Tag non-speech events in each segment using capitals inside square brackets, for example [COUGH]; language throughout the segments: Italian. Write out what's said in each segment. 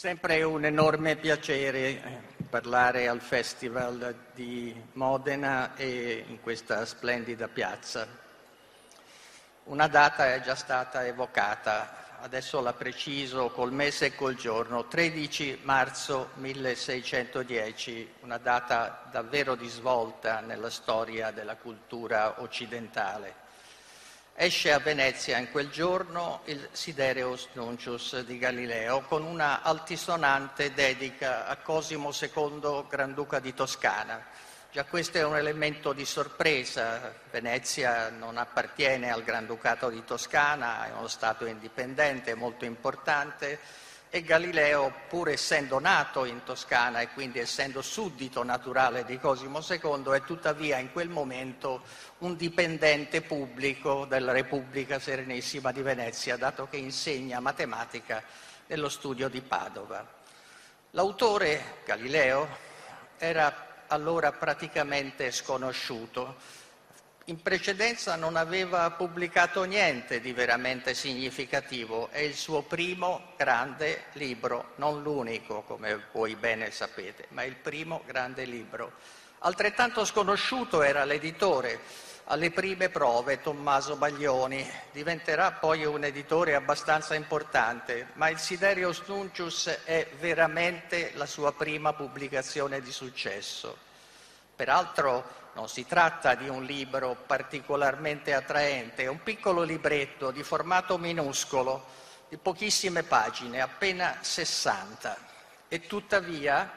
Sempre un enorme piacere eh, parlare al Festival di Modena e in questa splendida piazza. Una data è già stata evocata, adesso la preciso col mese e col giorno, 13 marzo 1610, una data davvero di svolta nella storia della cultura occidentale. Esce a Venezia in quel giorno il Sidereus Nuncius di Galileo con una altisonante dedica a Cosimo II, Granduca di Toscana. Già questo è un elemento di sorpresa. Venezia non appartiene al Granducato di Toscana, è uno Stato indipendente molto importante e Galileo, pur essendo nato in Toscana e quindi essendo suddito naturale di Cosimo II, è tuttavia in quel momento un dipendente pubblico della Repubblica Serenissima di Venezia, dato che insegna matematica nello studio di Padova. L'autore, Galileo, era allora praticamente sconosciuto in precedenza non aveva pubblicato niente di veramente significativo, è il suo primo grande libro, non l'unico come voi bene sapete, ma il primo grande libro. Altrettanto sconosciuto era l'editore, alle prime prove Tommaso Baglioni, diventerà poi un editore abbastanza importante, ma il Siderius Nuncius è veramente la sua prima pubblicazione di successo. Peraltro non si tratta di un libro particolarmente attraente, è un piccolo libretto di formato minuscolo, di pochissime pagine, appena 60, e tuttavia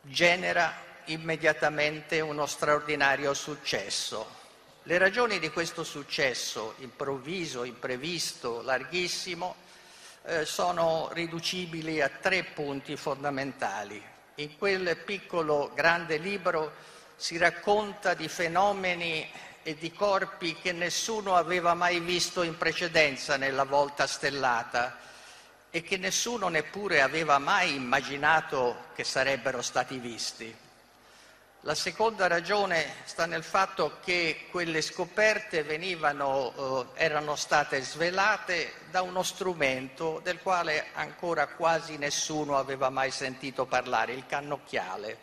genera immediatamente uno straordinario successo. Le ragioni di questo successo, improvviso, imprevisto, larghissimo, eh, sono riducibili a tre punti fondamentali. In quel piccolo grande libro si racconta di fenomeni e di corpi che nessuno aveva mai visto in precedenza nella volta stellata e che nessuno neppure aveva mai immaginato che sarebbero stati visti. La seconda ragione sta nel fatto che quelle scoperte venivano, eh, erano state svelate da uno strumento del quale ancora quasi nessuno aveva mai sentito parlare, il cannocchiale,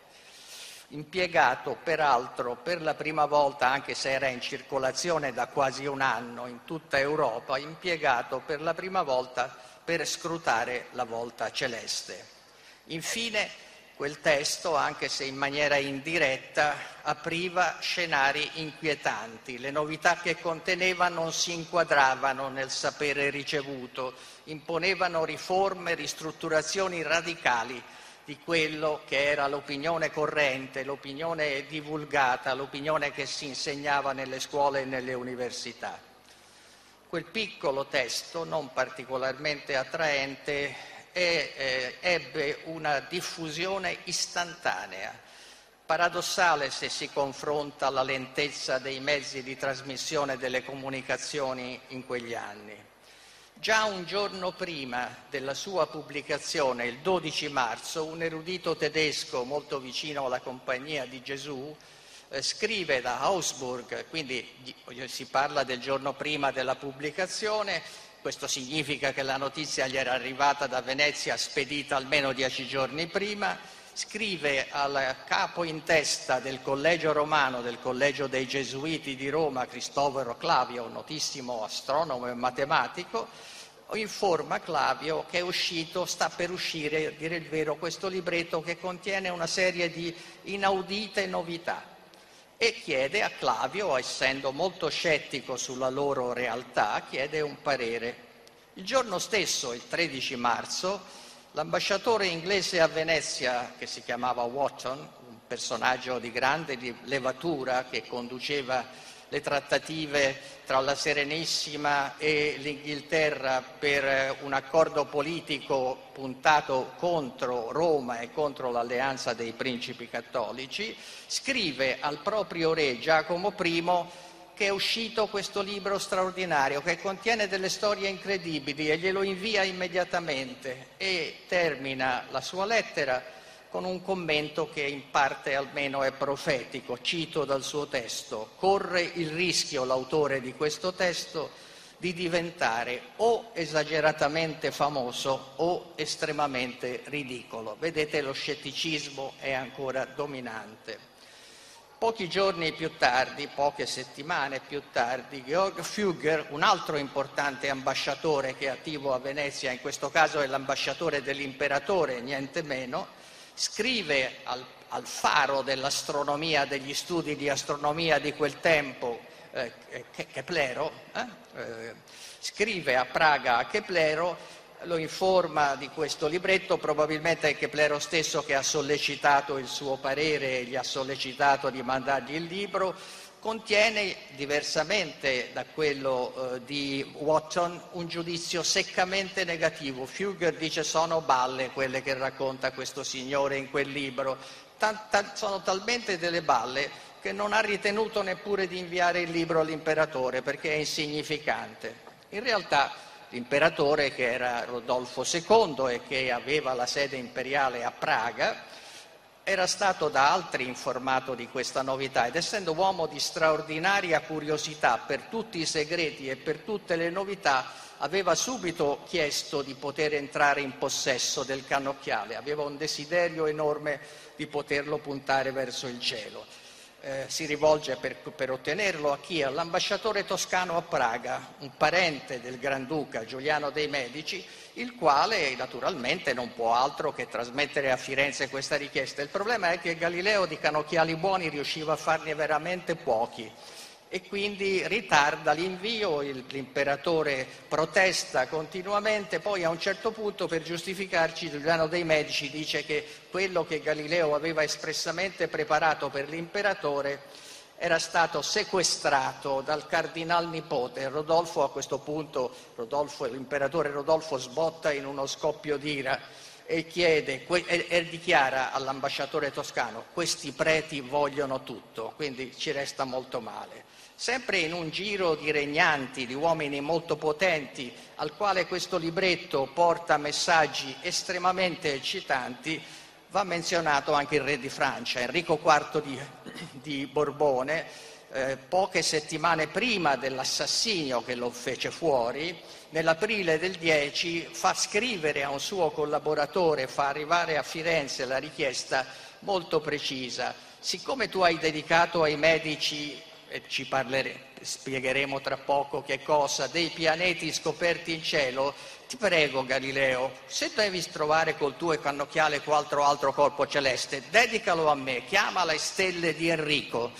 impiegato peraltro per la prima volta, anche se era in circolazione da quasi un anno in tutta Europa, impiegato per la prima volta per scrutare la volta celeste. Infine, Quel testo, anche se in maniera indiretta, apriva scenari inquietanti. Le novità che conteneva non si inquadravano nel sapere ricevuto, imponevano riforme, ristrutturazioni radicali di quello che era l'opinione corrente, l'opinione divulgata, l'opinione che si insegnava nelle scuole e nelle università. Quel piccolo testo, non particolarmente attraente, ebbe una diffusione istantanea, paradossale se si confronta la lentezza dei mezzi di trasmissione delle comunicazioni in quegli anni. Già un giorno prima della sua pubblicazione, il 12 marzo, un erudito tedesco molto vicino alla Compagnia di Gesù eh, scrive da Augsburg, quindi si parla del giorno prima della pubblicazione, questo significa che la notizia gli era arrivata da Venezia spedita almeno dieci giorni prima, scrive al capo in testa del collegio romano, del collegio dei Gesuiti di Roma, Cristoforo Clavio, un notissimo astronomo e matematico, informa Clavio che è uscito, sta per uscire, a dire il vero, questo libretto che contiene una serie di inaudite novità e chiede a Clavio, essendo molto scettico sulla loro realtà, chiede un parere. Il giorno stesso, il 13 marzo, l'ambasciatore inglese a Venezia, che si chiamava Watson, un personaggio di grande levatura che conduceva le trattative tra la Serenissima e l'Inghilterra per un accordo politico puntato contro Roma e contro l'alleanza dei principi cattolici, scrive al proprio re Giacomo I che è uscito questo libro straordinario che contiene delle storie incredibili e glielo invia immediatamente e termina la sua lettera con un commento che in parte almeno è profetico. Cito dal suo testo. Corre il rischio l'autore di questo testo di diventare o esageratamente famoso o estremamente ridicolo. Vedete, lo scetticismo è ancora dominante. Pochi giorni più tardi, poche settimane più tardi, Georg Fugger, un altro importante ambasciatore che è attivo a Venezia, in questo caso è l'ambasciatore dell'imperatore, niente meno, scrive al, al faro dell'astronomia, degli studi di astronomia di quel tempo, eh, Keplero, eh, eh, scrive a Praga a Keplero lo informa di questo libretto, probabilmente è Keplero stesso che ha sollecitato il suo parere e gli ha sollecitato di mandargli il libro, contiene, diversamente da quello eh, di Watson, un giudizio seccamente negativo. Fugger dice sono balle quelle che racconta questo signore in quel libro, ta- ta- sono talmente delle balle che non ha ritenuto neppure di inviare il libro all'imperatore perché è insignificante. In realtà l'imperatore che era Rodolfo II e che aveva la sede imperiale a Praga, era stato da altri informato di questa novità ed essendo uomo di straordinaria curiosità per tutti i segreti e per tutte le novità, aveva subito chiesto di poter entrare in possesso del cannocchiale, aveva un desiderio enorme di poterlo puntare verso il cielo eh, si rivolge per, per, ottenerlo a chi? All'ambasciatore toscano a Praga, un parente del Granduca Giuliano dei Medici, il quale naturalmente non può altro che trasmettere a Firenze questa richiesta. Il problema è che Galileo di canocchiali buoni riusciva a farne veramente pochi e quindi ritarda l'invio, l'imperatore protesta continuamente, poi a un certo punto per giustificarci Giuliano dei Medici dice che quello che Galileo aveva espressamente preparato per l'imperatore era stato sequestrato dal cardinal nipote. Rodolfo a questo punto, Rodolfo, l'imperatore Rodolfo sbotta in uno scoppio d'ira e, chiede, e, e dichiara all'ambasciatore toscano questi preti vogliono tutto, quindi ci resta molto male sempre in un giro di regnanti, di uomini molto potenti, al quale questo libretto porta messaggi estremamente eccitanti, va menzionato anche il re di Francia, Enrico IV di, di Borbone, eh, poche settimane prima dell'assassinio che lo fece fuori, nell'aprile del 10 fa scrivere a un suo collaboratore, fa arrivare a Firenze la richiesta molto precisa. Siccome tu hai dedicato ai medici e ci parlere, spiegheremo tra poco che cosa, dei pianeti scoperti in cielo, ti prego Galileo, se devi trovare col tuo cannocchiale qualche altro corpo celeste, dedicalo a me, chiama le stelle di Enrico.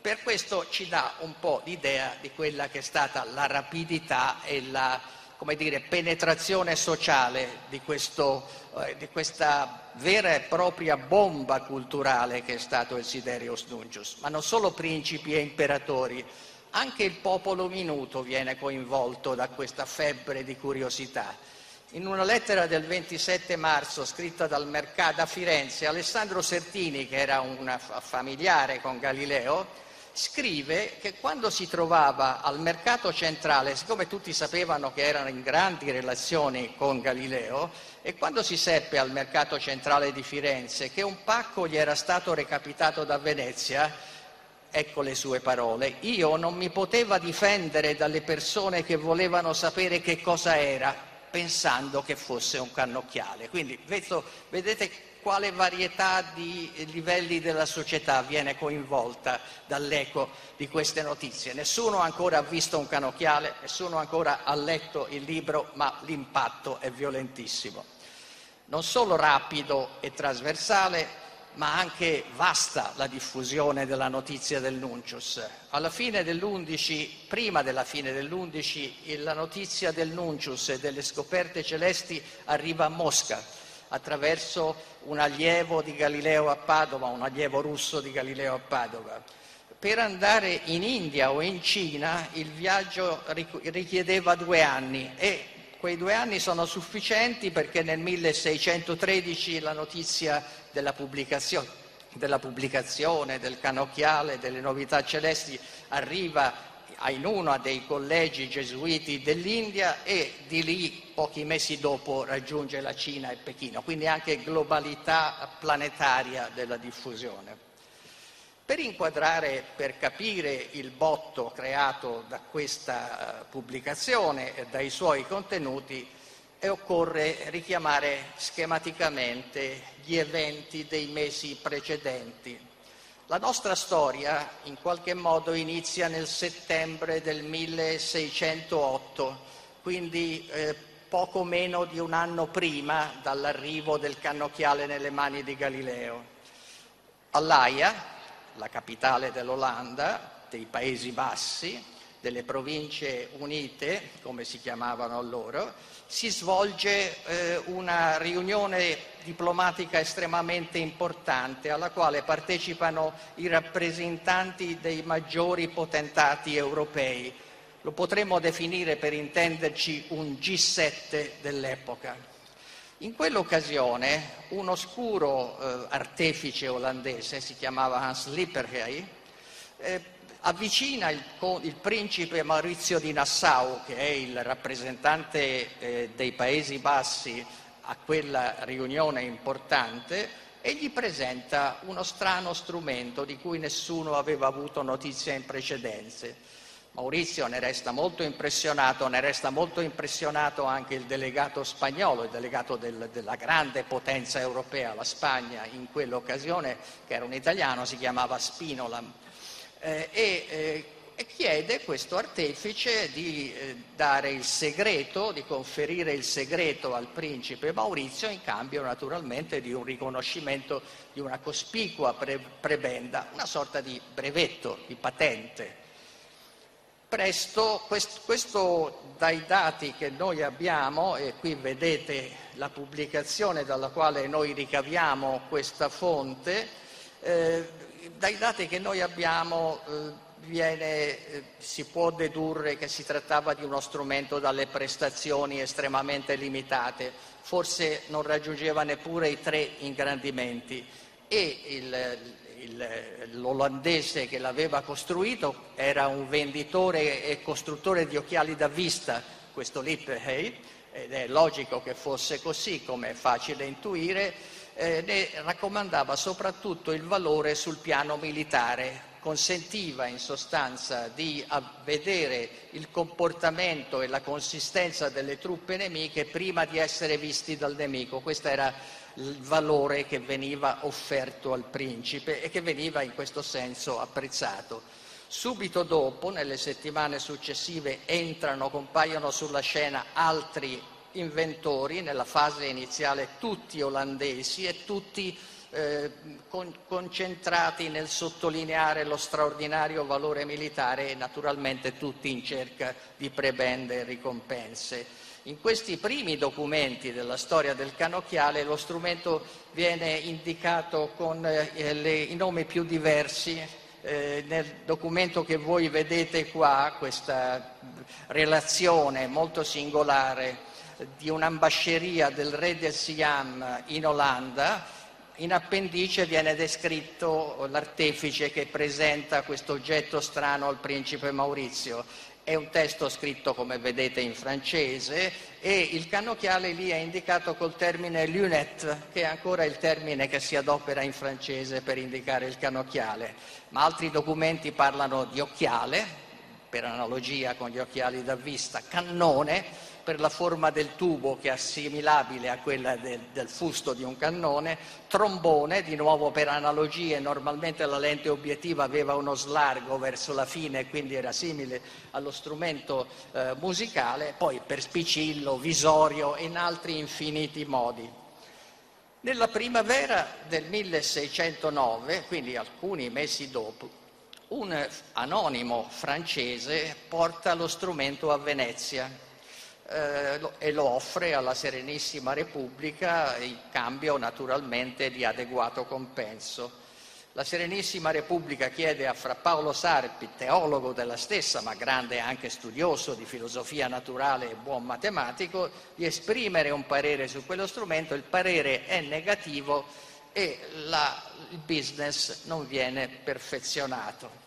Per questo ci dà un po' l'idea di quella che è stata la rapidità e la come dire, penetrazione sociale di, questo, eh, di, questa vera e propria bomba culturale che è stato il Siderius Nuncius. Ma non solo principi e imperatori, anche il popolo minuto viene coinvolto da questa febbre di curiosità. In una lettera del 27 marzo scritta dal mercato a Firenze, Alessandro Sertini, che era un familiare con Galileo, scrive che quando si trovava al mercato centrale, siccome tutti sapevano che erano in grandi relazioni con Galileo, e quando si seppe al mercato centrale di Firenze che un pacco gli era stato recapitato da Venezia, ecco le sue parole, io non mi poteva difendere dalle persone che volevano sapere che cosa era, pensando che fosse un cannocchiale. Quindi vedete quale varietà di livelli della società viene coinvolta dall'eco di queste notizie. Nessuno ancora ha visto un canocchiale, nessuno ancora ha letto il libro, ma l'impatto è violentissimo. Non solo rapido e trasversale, ma anche vasta la diffusione della notizia del Nuncius. Alla fine dell'11, prima della fine dell'11, la notizia del Nuncius e delle scoperte celesti arriva a Mosca attraverso un allievo di Galileo a Padova, un allievo russo di Galileo a Padova. Per andare in India o in Cina il viaggio richiedeva due anni e quei due anni sono sufficienti perché nel 1613 la notizia della pubblicazione, della pubblicazione del canocchiale, delle novità celesti arriva in uno dei collegi gesuiti dell'India e di lì pochi mesi dopo raggiunge la Cina e Pechino, quindi anche globalità planetaria della diffusione. Per inquadrare, per capire il botto creato da questa eh, pubblicazione e dai suoi contenuti, occorre richiamare schematicamente gli eventi dei mesi precedenti. La nostra storia in qualche modo inizia nel settembre del 1608, quindi eh, poco meno di un anno prima dall'arrivo del cannocchiale nelle mani di Galileo. All'Aia, la capitale dell'Olanda, dei Paesi Bassi, delle province unite, come si chiamavano loro, si svolge eh, una riunione diplomatica estremamente importante alla quale partecipano i rappresentanti dei maggiori potentati europei. Lo potremmo definire per intenderci un G7 dell'epoca. In quell'occasione un oscuro eh, artefice olandese, si chiamava Hans Lipperhey, eh, avvicina il, il, principe Maurizio di Nassau, che è il rappresentante eh, dei Paesi Bassi a quella riunione importante, e gli presenta uno strano strumento di cui nessuno aveva avuto notizia in precedenze Maurizio ne resta molto impressionato, ne resta molto impressionato anche il delegato spagnolo, il delegato del, della grande potenza europea, la Spagna, in quell'occasione, che era un italiano, si chiamava Spinola, e, eh, e, chiede questo artefice di eh, dare il segreto, di conferire il segreto al principe Maurizio in cambio naturalmente di un riconoscimento di una cospicua pre- prebenda, una sorta di brevetto, di patente. Presto, questo, questo, dai dati che noi abbiamo, e qui vedete la pubblicazione dalla quale noi ricaviamo questa fonte, eh, dai dati che noi abbiamo eh, viene, eh, si può dedurre che si trattava di uno strumento dalle prestazioni estremamente limitate, forse non raggiungeva neppure i tre ingrandimenti. E il, l'olandese che l'aveva costruito era un venditore e costruttore di occhiali da vista, questo Lipperhey, ed è logico che fosse così, come è facile intuire, eh, ne raccomandava soprattutto il valore sul piano militare, consentiva in sostanza di vedere il comportamento e la consistenza delle truppe nemiche prima di essere visti dal nemico. Questo era il valore che veniva offerto al principe e che veniva in questo senso apprezzato. Subito dopo, nelle settimane successive, entrano, compaiono sulla scena altri inventori, nella fase iniziale tutti olandesi e tutti eh, con, concentrati nel sottolineare lo straordinario valore militare e naturalmente tutti in cerca di prebende e ricompense. In questi primi documenti della storia del canocchiale lo strumento viene indicato con eh, le, i nomi più diversi. Eh, nel documento che voi vedete qua, questa relazione molto singolare di un'ambasceria del re del Siam in Olanda, in appendice viene descritto l'artefice che presenta questo oggetto strano al principe Maurizio è un testo scritto, come vedete, in francese e il cannocchiale lì è indicato col termine lunette, che è ancora il termine che si adopera in francese per indicare il cannocchiale. Ma altri documenti parlano di occhiale, per analogia con gli occhiali da vista, cannone, per la forma del tubo che è assimilabile a quella del, del, fusto di un cannone, trombone, di nuovo per analogie, normalmente la lente obiettiva aveva uno slargo verso la fine quindi era simile allo strumento eh, musicale, poi per spicillo, visorio e in altri infiniti modi. Nella primavera del 1609, quindi alcuni mesi dopo, un anonimo francese porta lo strumento a Venezia e lo offre alla Serenissima Repubblica in cambio naturalmente di adeguato compenso. La Serenissima Repubblica chiede a Fra Paolo Sarpi, teologo della stessa, ma grande anche studioso di filosofia naturale e buon matematico, di esprimere un parere su quello strumento. Il parere è negativo e la, il business non viene perfezionato.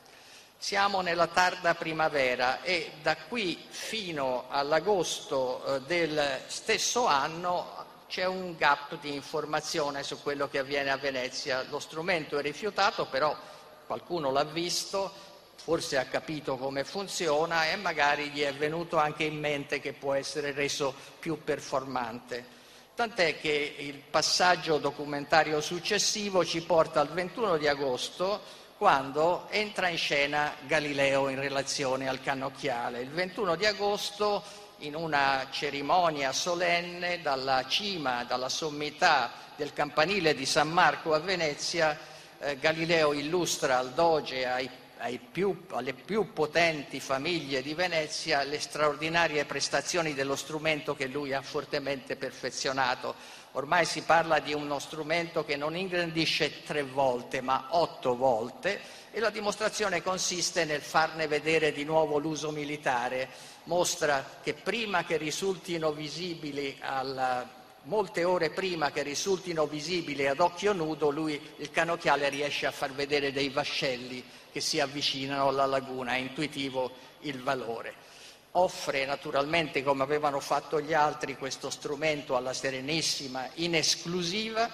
Siamo nella tarda primavera e da qui fino all'agosto eh, del stesso anno c'è un gap di informazione su quello che avviene a Venezia. Lo strumento è rifiutato, però qualcuno l'ha visto, forse ha capito come funziona e magari gli è venuto anche in mente che può essere reso più performante. Tant'è che il passaggio documentario successivo ci porta al 21 di agosto quando entra in scena Galileo in relazione al cannocchiale. Il 21 di agosto in una cerimonia solenne dalla cima, dalla sommità del campanile di San Marco a Venezia, eh, Galileo illustra al doge, ai più, alle più potenti famiglie di Venezia le straordinarie prestazioni dello strumento che lui ha fortemente perfezionato. Ormai si parla di uno strumento che non ingrandisce tre volte ma otto volte e la dimostrazione consiste nel farne vedere di nuovo l'uso militare. Mostra che prima che risultino visibili alla molte ore prima che risultino visibili ad occhio nudo, lui, il canocchiale, riesce a far vedere dei vascelli che si avvicinano alla laguna, è intuitivo il valore. Offre naturalmente, come avevano fatto gli altri, questo strumento alla Serenissima in esclusiva,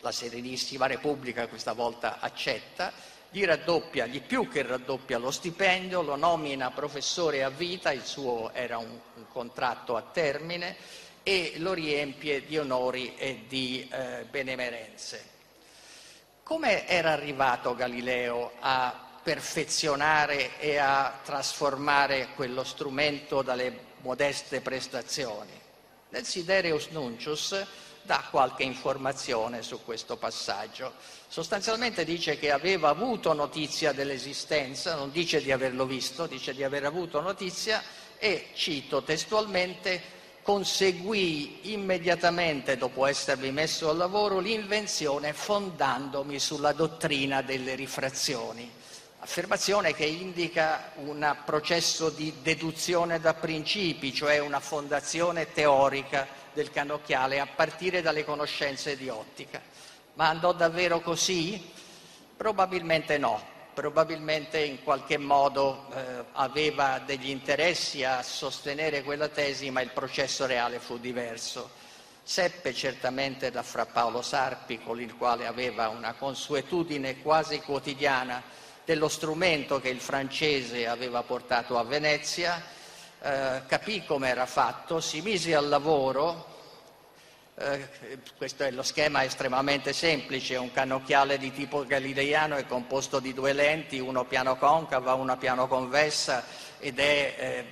la Serenissima Repubblica questa volta accetta, gli raddoppia, gli più che raddoppia lo stipendio, lo nomina professore a vita, il suo era un, un contratto a termine, e lo riempie di onori e di eh, benemerenze. Come era arrivato Galileo a perfezionare e a trasformare quello strumento dalle modeste prestazioni? Nel Sidereus Nuncius dà qualche informazione su questo passaggio. Sostanzialmente dice che aveva avuto notizia dell'esistenza, non dice di averlo visto, dice di aver avuto notizia e, cito testualmente, conseguì immediatamente, dopo essermi messo al lavoro, l'invenzione fondandomi sulla dottrina delle rifrazioni. Affermazione che indica un processo di deduzione da principi, cioè una fondazione teorica del canocchiale a partire dalle conoscenze di ottica. Ma andò davvero così? Probabilmente no probabilmente in qualche modo eh, aveva degli interessi a sostenere quella tesi, ma il processo reale fu diverso. Seppe certamente da Fra Paolo Sarpi, con il quale aveva una consuetudine quasi quotidiana dello strumento che il francese aveva portato a Venezia, eh, capì come era fatto, si mise al lavoro, eh, questo è lo schema estremamente semplice, un cannocchiale di tipo galileiano è composto di due lenti, uno piano concava, una piano convessa ed è eh,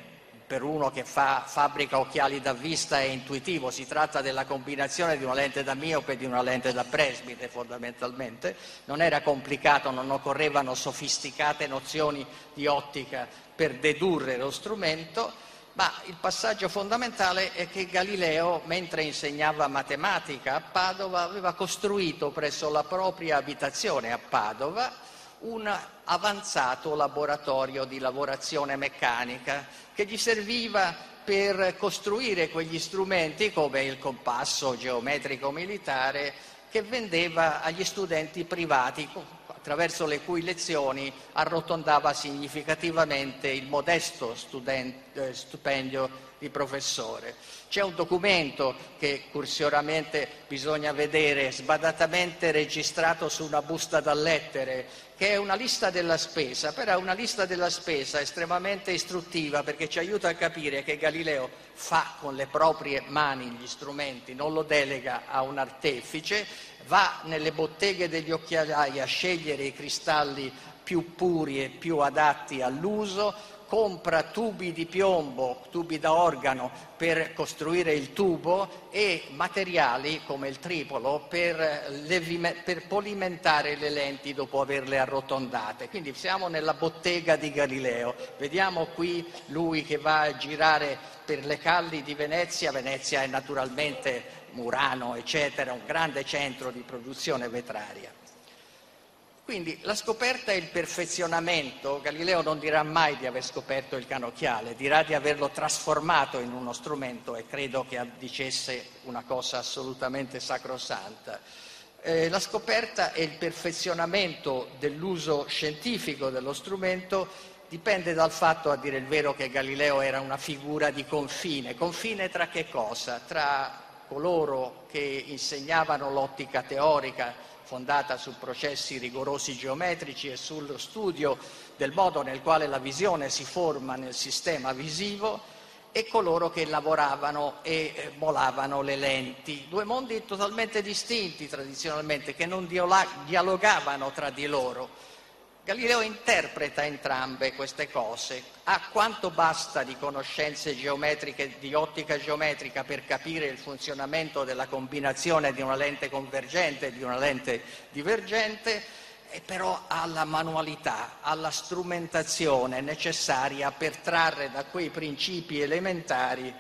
per uno che fa, fabbrica occhiali da vista è intuitivo, si tratta della combinazione di una lente da miope e di una lente da presbite fondamentalmente, non era complicato, non occorrevano sofisticate nozioni di ottica per dedurre lo strumento, ma il passaggio fondamentale è che Galileo, mentre insegnava matematica a Padova, aveva costruito presso la propria abitazione a Padova un avanzato laboratorio di lavorazione meccanica che gli serviva per costruire quegli strumenti come il compasso geometrico militare che vendeva agli studenti privati attraverso le cui lezioni arrotondava significativamente il modesto studente, eh, stipendio di professore. C'è un documento che cursioramente bisogna vedere, sbadatamente registrato su una busta da lettere, che è una lista della spesa, però è una lista della spesa estremamente istruttiva perché ci aiuta a capire che Galileo fa con le proprie mani gli strumenti, non lo delega a un artefice va nelle botteghe degli occhialai a scegliere i cristalli più puri e più adatti all'uso, compra tubi di piombo, tubi da organo per costruire il tubo e materiali come il tripolo per, per, polimentare le lenti dopo averle arrotondate. Quindi siamo nella bottega di Galileo, vediamo qui lui che va a girare per le calli di Venezia, Venezia è naturalmente Murano, eccetera, un grande centro di produzione vetraria. Quindi la scoperta e il perfezionamento, Galileo non dirà mai di aver scoperto il canocchiale, dirà di averlo trasformato in uno strumento e credo che dicesse una cosa assolutamente sacrosanta. Eh, la scoperta e il perfezionamento dell'uso scientifico dello strumento dipende dal fatto, a dire il vero, che Galileo era una figura di confine. Confine tra che cosa? Tra coloro che insegnavano l'ottica teorica fondata su processi rigorosi geometrici e sullo studio del modo nel quale la visione si forma nel sistema visivo e coloro che lavoravano e molavano le lenti. Due mondi totalmente distinti tradizionalmente, che non dialogavano tra di loro Galileo interpreta entrambe queste cose, ha quanto basta di conoscenze geometriche, di ottica geometrica per capire il funzionamento della combinazione di una lente convergente e di una lente divergente, e però ha la manualità, ha la strumentazione necessaria per trarre da quei principi elementari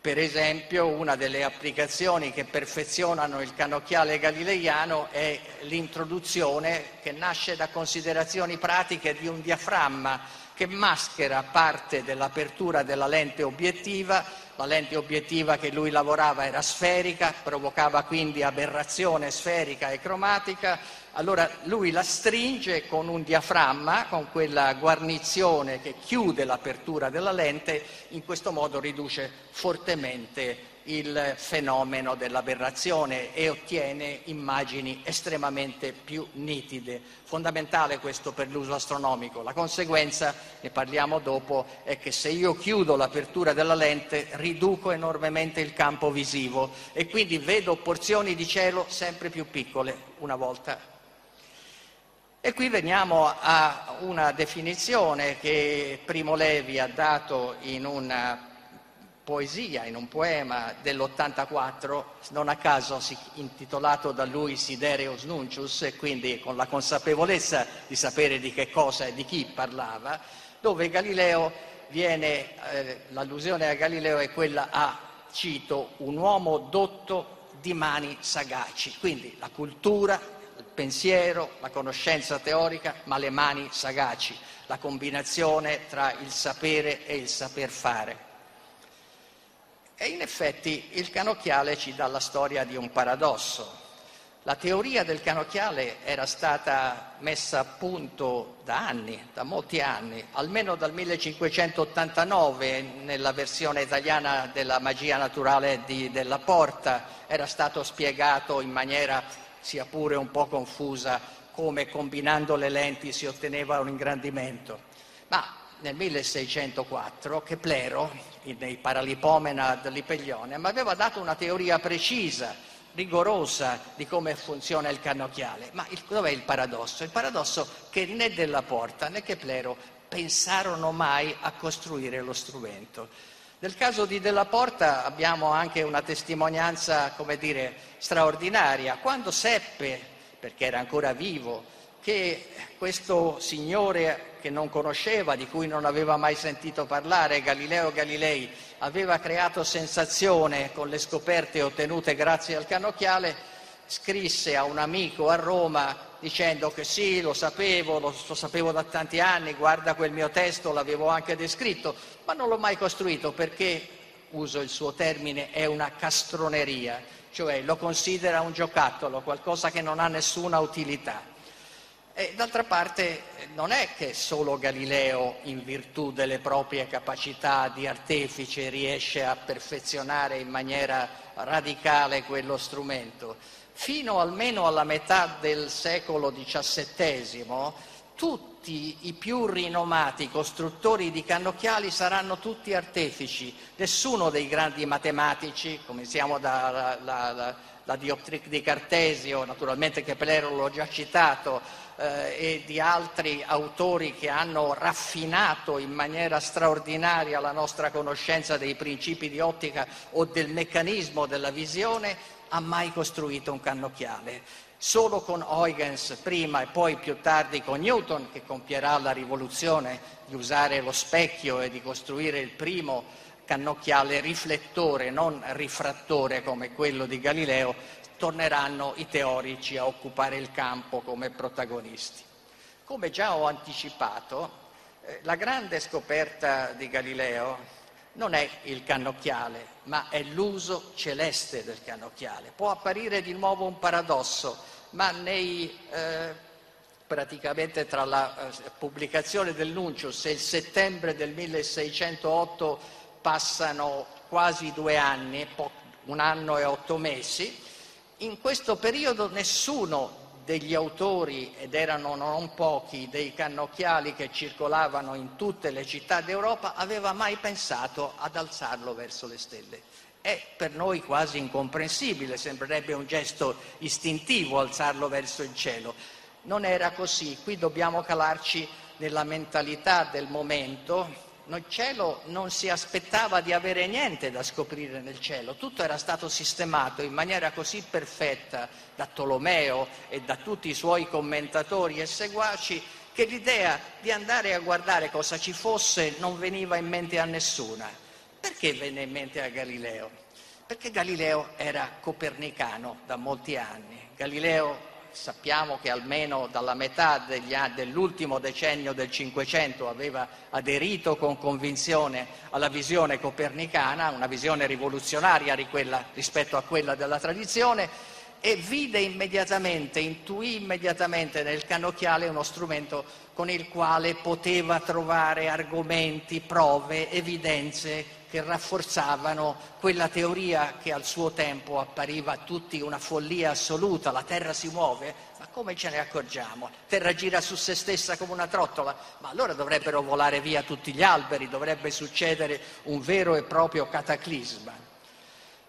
per esempio una delle applicazioni che perfezionano il cannocchiale galileiano è l'introduzione che nasce da considerazioni pratiche di un diaframma che maschera parte dell'apertura della lente obiettiva. La lente obiettiva che lui lavorava era sferica, provocava quindi aberrazione sferica e cromatica allora lui la stringe con un diaframma, con quella guarnizione che chiude l'apertura della lente, in questo modo riduce fortemente il fenomeno dell'aberrazione e ottiene immagini estremamente più nitide. Fondamentale questo per l'uso astronomico. La conseguenza, ne parliamo dopo, è che se io chiudo l'apertura della lente riduco enormemente il campo visivo e quindi vedo porzioni di cielo sempre più piccole una volta e qui veniamo a una definizione che Primo Levi ha dato in una poesia, in un poema dell'84, non a caso intitolato da lui Sidereus Nuncius, e quindi con la consapevolezza di sapere di che cosa e di chi parlava, dove Galileo viene, eh, l'allusione a Galileo è quella a, cito, un uomo dotto di mani sagaci, quindi la cultura, pensiero, la conoscenza teorica, ma le mani sagaci, la combinazione tra il sapere e il saper fare. E in effetti il canocchiale ci dà la storia di un paradosso. La teoria del canocchiale era stata messa a punto da anni, da molti anni, almeno dal 1589 nella versione italiana della magia naturale di, della Porta era stato spiegato in maniera sia pure un po' confusa come combinando le lenti si otteneva un ingrandimento. Ma nel 1604 Keplero, nei Paralipomena dell'Ipeglione, mi aveva dato una teoria precisa, rigorosa di come funziona il cannocchiale. Ma il, dov'è il paradosso? Il paradosso che né Della Porta né Keplero pensarono mai a costruire lo strumento. Nel caso di Della Porta abbiamo anche una testimonianza, dire, straordinaria. Quando seppe, perché era ancora vivo, che questo signore che non conosceva, di cui non aveva mai sentito parlare, Galileo Galilei, aveva creato sensazione con le scoperte ottenute grazie al cannocchiale, scrisse a un amico a Roma dicendo che sì, lo sapevo, lo, lo, sapevo da tanti anni, guarda quel mio testo, l'avevo anche descritto, ma non l'ho mai costruito perché, uso il suo termine, è una castroneria, cioè lo considera un giocattolo, qualcosa che non ha nessuna utilità. E d'altra parte non è che solo Galileo, in virtù delle proprie capacità di artefice, riesce a perfezionare in maniera radicale quello strumento fino almeno alla metà del secolo XVII tutti i più rinomati costruttori di cannocchiali saranno tutti artefici, nessuno dei grandi matematici, cominciamo dalla la, la, la dioptric di Cartesio, naturalmente Keplero l'ho già citato, eh, e di altri autori che hanno raffinato in maniera straordinaria la nostra conoscenza dei principi di ottica o del meccanismo della visione, ha mai costruito un cannocchiale. Solo con Huygens prima e poi più tardi con Newton, che compierà la rivoluzione di usare lo specchio e di costruire il primo cannocchiale riflettore, non rifrattore come quello di Galileo, torneranno i teorici a occupare il campo come protagonisti. Come già ho anticipato, eh, la grande scoperta di Galileo non è il cannocchiale, ma è l'uso celeste del cannocchiale. Può apparire di nuovo un paradosso, ma nei, eh, praticamente tra la eh, pubblicazione del Nuncius e il settembre del 1608 passano quasi due anni, un anno e otto mesi. In questo periodo nessuno degli autori, ed erano non pochi, dei cannocchiali che circolavano in tutte le città d'Europa, aveva mai pensato ad alzarlo verso le stelle. È per noi quasi incomprensibile, sembrerebbe un gesto istintivo alzarlo verso il cielo. Non era così, qui dobbiamo calarci nella mentalità del momento, nel cielo non si aspettava di avere niente da scoprire nel cielo, tutto era stato sistemato in maniera così perfetta da Tolomeo e da tutti i suoi commentatori e seguaci che l'idea di andare a guardare cosa ci fosse non veniva in mente a nessuna. Perché venne in mente a Galileo? Perché Galileo era copernicano da molti anni. Galileo sappiamo che almeno dalla metà dell'ultimo decennio del Cinquecento aveva aderito con convinzione alla visione copernicana, una visione rivoluzionaria rispetto a quella della tradizione, e vide immediatamente, intuì immediatamente nel cannocchiale uno strumento con il quale poteva trovare argomenti, prove, evidenze che rafforzavano quella teoria che al suo tempo appariva a tutti una follia assoluta, la Terra si muove, ma come ce ne accorgiamo? La Terra gira su se stessa come una trottola, ma allora dovrebbero volare via tutti gli alberi, dovrebbe succedere un vero e proprio cataclisma.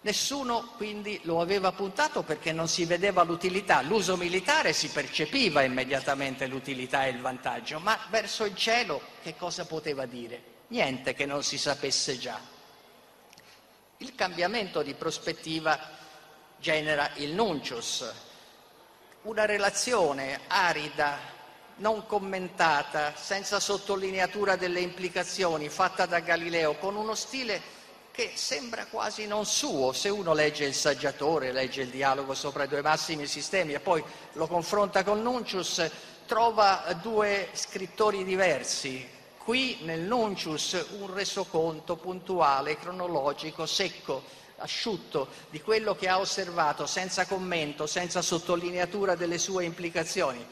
Nessuno quindi lo aveva puntato perché non si vedeva l'utilità. L'uso militare si percepiva immediatamente l'utilità e il vantaggio, ma verso il cielo che cosa poteva dire? Niente che non si sapesse già. Il cambiamento di prospettiva genera il nuncius, una relazione arida, non commentata, senza sottolineatura delle implicazioni, fatta da Galileo, con uno stile che sembra quasi non suo, se uno legge il saggiatore, legge il dialogo sopra i due massimi sistemi e poi lo confronta con Nuncius, trova due scrittori diversi. Qui nel Nuncius un resoconto puntuale, cronologico, secco, asciutto di quello che ha osservato, senza commento, senza sottolineatura delle sue implicazioni.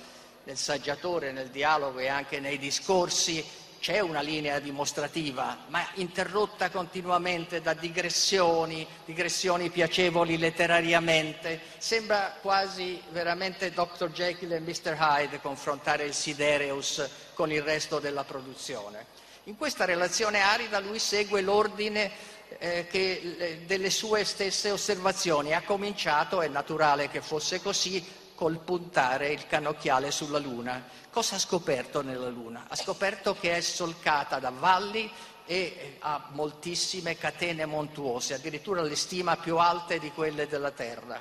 Nel saggiatore, nel dialogo e anche nei discorsi c'è una linea dimostrativa, ma interrotta continuamente da digressioni, digressioni piacevoli letterariamente. Sembra quasi veramente Dr. Jekyll e Mr. Hyde confrontare il Sidereus con il resto della produzione. In questa relazione arida lui segue l'ordine eh, che, delle sue stesse osservazioni. Ha cominciato, è naturale che fosse così, col puntare il cannocchiale sulla Luna. Cosa ha scoperto nella Luna? Ha scoperto che è solcata da valli e ha moltissime catene montuose, addirittura le stima più alte di quelle della Terra.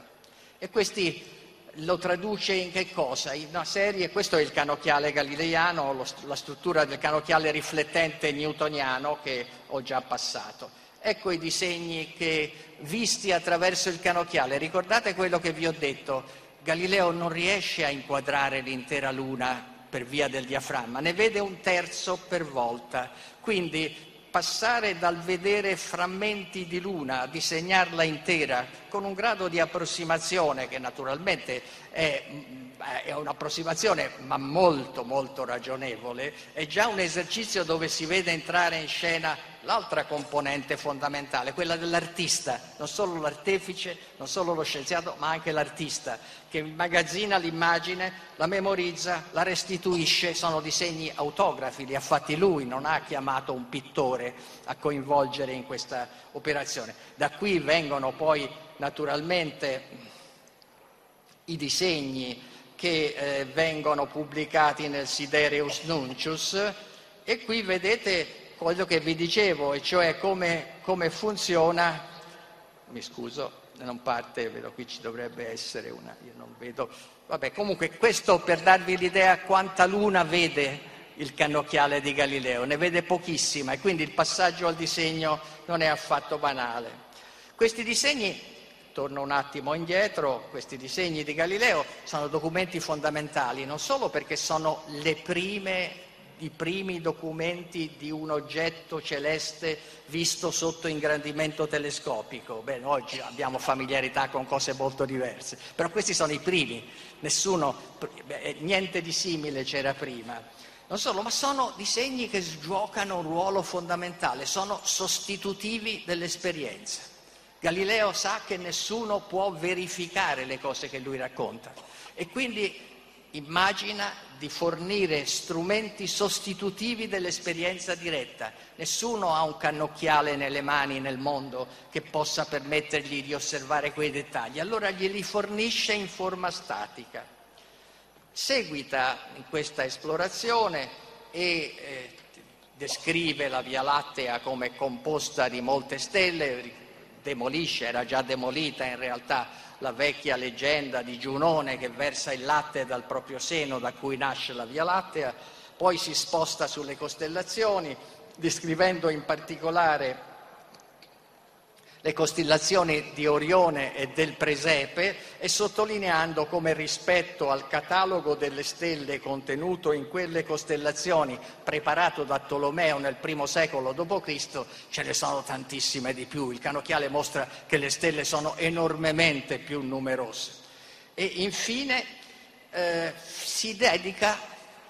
E questi lo traduce in che cosa? In una serie, questo è il canocchiale galileiano, lo, la struttura del canocchiale riflettente newtoniano che ho già passato. Ecco i disegni che visti attraverso il canocchiale, ricordate quello che vi ho detto, Galileo non riesce a inquadrare l'intera Luna per via del diaframma, ne vede un terzo per volta. Quindi passare dal vedere frammenti di luna a disegnarla intera con un grado di approssimazione che naturalmente è, è, un'approssimazione ma molto molto ragionevole, è già un esercizio dove si vede entrare in scena l'altra componente fondamentale, quella dell'artista, non solo l'artefice, non solo lo scienziato, ma anche l'artista, che immagazzina l'immagine, la memorizza, la restituisce, sono disegni autografi, li ha fatti lui, non ha chiamato un pittore a coinvolgere in questa operazione. Da qui vengono poi naturalmente i disegni che eh, vengono pubblicati nel Sidereus Nuncius. E qui vedete quello che vi dicevo, e cioè come, come funziona, mi scuso, non parte, vedo qui ci dovrebbe essere una, io non vedo, vabbè comunque questo per darvi l'idea quanta luna vede il cannocchiale di Galileo, ne vede pochissima e quindi il passaggio al disegno non è affatto banale. Questi disegni, torno un attimo indietro, questi disegni di Galileo sono documenti fondamentali, non solo perché sono prime i primi documenti di un oggetto celeste visto sotto ingrandimento telescopico. Bene, oggi abbiamo familiarità con cose molto diverse, però questi sono i primi, Nessuno, niente di simile c'era prima. Non solo, ma sono disegni che giocano un ruolo fondamentale, sono sostitutivi dell'esperienza. Galileo sa che nessuno può verificare le cose che lui racconta e quindi immagina di fornire strumenti sostitutivi dell'esperienza diretta. Nessuno ha un cannocchiale nelle mani nel mondo che possa permettergli di osservare quei dettagli, allora glieli fornisce in forma statica. Seguita in questa esplorazione e eh, descrive la Via Lattea come composta di molte stelle, demolisce, era già demolita in realtà la vecchia leggenda di Giunone che versa il latte dal proprio seno da cui nasce la Via Lattea, poi si sposta sulle costellazioni, descrivendo in particolare le costellazioni di Orione e del Presepe e sottolineando come rispetto al catalogo delle stelle contenuto in quelle costellazioni preparato da Tolomeo nel primo secolo d.C. ce ne sono tantissime di più. Il canocchiale mostra che le stelle sono enormemente più numerose. E infine eh, si dedica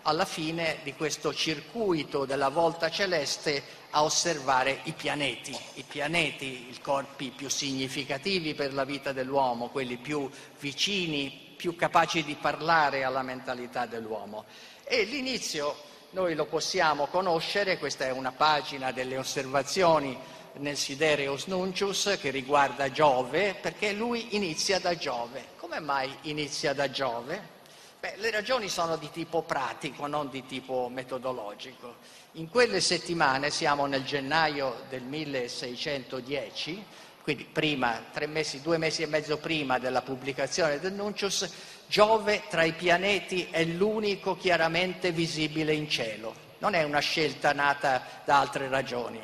alla fine di questo circuito della volta celeste a osservare i pianeti, i pianeti, i corpi più significativi per la vita dell'uomo, quelli più vicini, più capaci di parlare alla mentalità dell'uomo. E l'inizio noi lo possiamo conoscere, questa è una pagina delle osservazioni nel Sidereus Nuncius che riguarda Giove, perché lui inizia da Giove. Come mai inizia da Giove? Beh, le ragioni sono di tipo pratico, non di tipo metodologico. In quelle settimane, siamo nel gennaio del 1610, quindi prima, mesi, due mesi e mezzo prima della pubblicazione del Nuncius, Giove tra i pianeti è l'unico chiaramente visibile in cielo. Non è una scelta nata da altre ragioni.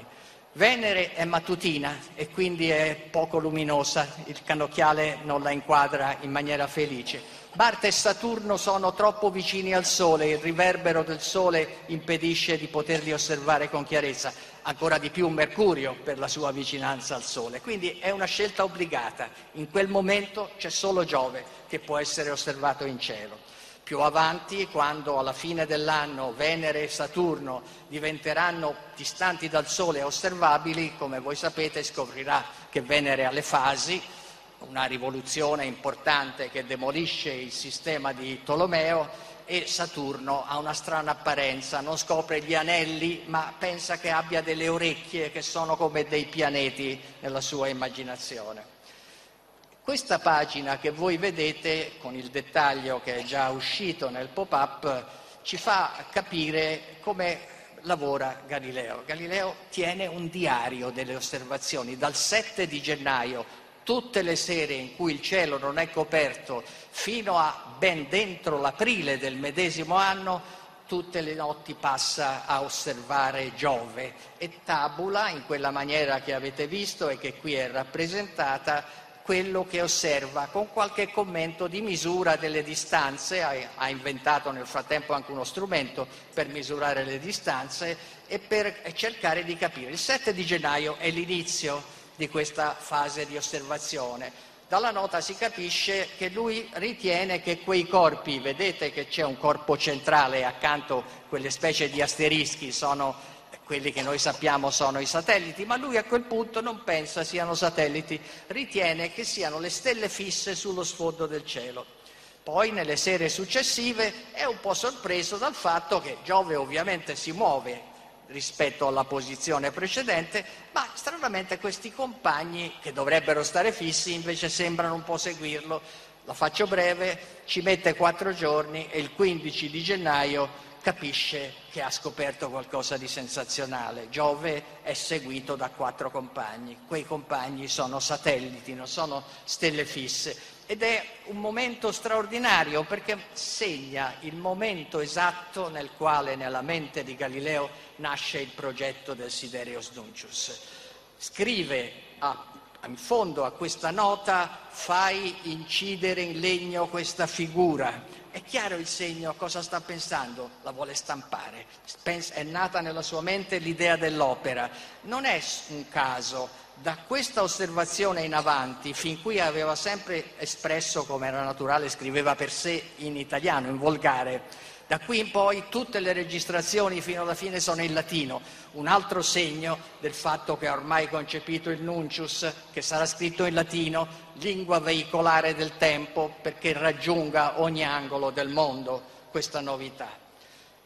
Venere è mattutina e quindi è poco luminosa, il cannocchiale non la inquadra in maniera felice. Marte e Saturno sono troppo vicini al Sole, il riverbero del Sole impedisce di poterli osservare con chiarezza, ancora di più Mercurio per la sua vicinanza al Sole. Quindi è una scelta obbligata, in quel momento c'è solo Giove che può essere osservato in cielo. Più avanti, quando alla fine dell'anno Venere e Saturno diventeranno distanti dal Sole e osservabili, come voi sapete scoprirà che Venere ha le fasi, una rivoluzione importante che demolisce il sistema di Tolomeo e Saturno ha una strana apparenza, non scopre gli anelli ma pensa che abbia delle orecchie che sono come dei pianeti nella sua immaginazione. Questa pagina che voi vedete con il dettaglio che è già uscito nel pop-up ci fa capire come lavora Galileo. Galileo tiene un diario delle osservazioni dal 7 di gennaio tutte le sere in cui il cielo non è coperto fino a ben dentro l'aprile del medesimo anno, tutte le notti passa a osservare Giove e tabula in quella maniera che avete visto e che qui è rappresentata quello che osserva con qualche commento di misura delle distanze, ha, inventato nel frattempo anche uno strumento per misurare le distanze e per cercare di capire. Il 7 di gennaio è l'inizio di questa fase di osservazione. Dalla nota si capisce che lui ritiene che quei corpi, vedete che c'è un corpo centrale accanto quelle specie di asterischi, sono quelli che noi sappiamo sono i satelliti, ma lui a quel punto non pensa siano satelliti, ritiene che siano le stelle fisse sullo sfondo del cielo. Poi nelle sere successive è un po' sorpreso dal fatto che Giove ovviamente si muove rispetto alla posizione precedente, ma stranamente questi compagni che dovrebbero stare fissi invece sembrano un po' seguirlo. La faccio breve, ci mette quattro giorni e il 15 di gennaio capisce che ha scoperto qualcosa di sensazionale. Giove è seguito da quattro compagni, quei compagni sono satelliti, non sono stelle fisse ed è un momento straordinario perché segna il momento esatto nel quale nella mente di Galileo nasce il progetto del Sidereus Nuncius. Scrive a, in fondo a questa nota fai incidere in legno questa figura. È chiaro il segno cosa sta pensando? La vuole stampare. È nata nella sua mente l'idea dell'opera. Non è un caso da questa osservazione in avanti, fin qui aveva sempre espresso come era naturale, scriveva per sé in italiano, in volgare, Da qui in poi tutte le registrazioni fino alla fine sono in latino, un altro segno del fatto che ha ormai concepito il Nuncius, che sarà scritto in latino, lingua veicolare del tempo, perché raggiunga ogni angolo del mondo questa novità.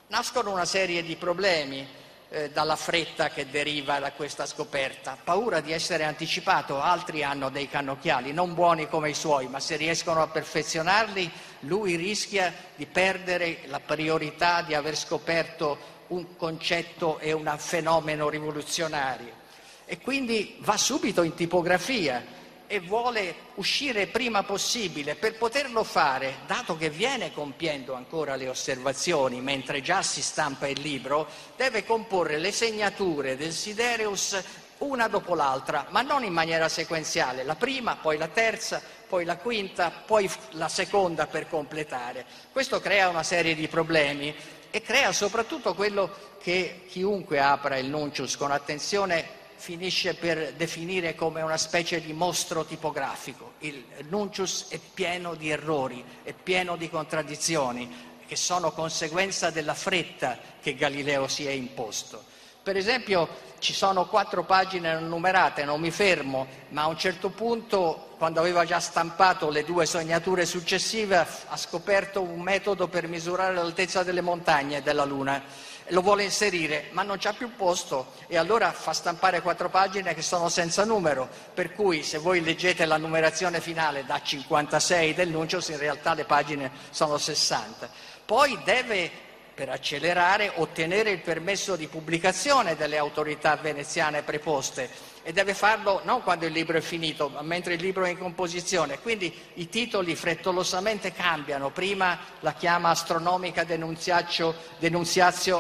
Nascono una serie di problemi eh, dalla fretta che deriva da questa scoperta, paura di essere anticipato, altri hanno dei cannocchiali, non buoni come i suoi, ma se riescono a perfezionarli lui rischia di perdere la priorità di aver scoperto un concetto e un fenomeno rivoluzionario. E quindi va subito in tipografia, e vuole uscire prima possibile. Per poterlo fare, dato che viene compiendo ancora le osservazioni mentre già si stampa il libro, deve comporre le segnature del Sidereus una dopo l'altra, ma non in maniera sequenziale, la prima, poi la terza, poi la quinta, poi la seconda per completare. Questo crea una serie di problemi e crea soprattutto quello che chiunque apra il Nuncius con attenzione finisce per definire come una specie di mostro tipografico. Il Nuncius è pieno di errori, è pieno di contraddizioni che sono conseguenza della fretta che Galileo si è imposto. Per esempio ci sono quattro pagine non numerate, non mi fermo, ma a un certo punto, quando aveva già stampato le due sognature successive, ha scoperto un metodo per misurare l'altezza delle montagne e della Luna lo vuole inserire, ma non c'ha più posto e allora fa stampare quattro pagine che sono senza numero, per cui se voi leggete la numerazione finale da 56 del Nuncios, in realtà le pagine sono 60. Poi deve per accelerare, ottenere il permesso di pubblicazione delle autorità veneziane preposte e deve farlo non quando il libro è finito, ma mentre il libro è in composizione. Quindi i titoli frettolosamente cambiano. Prima la chiama Astronomica Denunziatio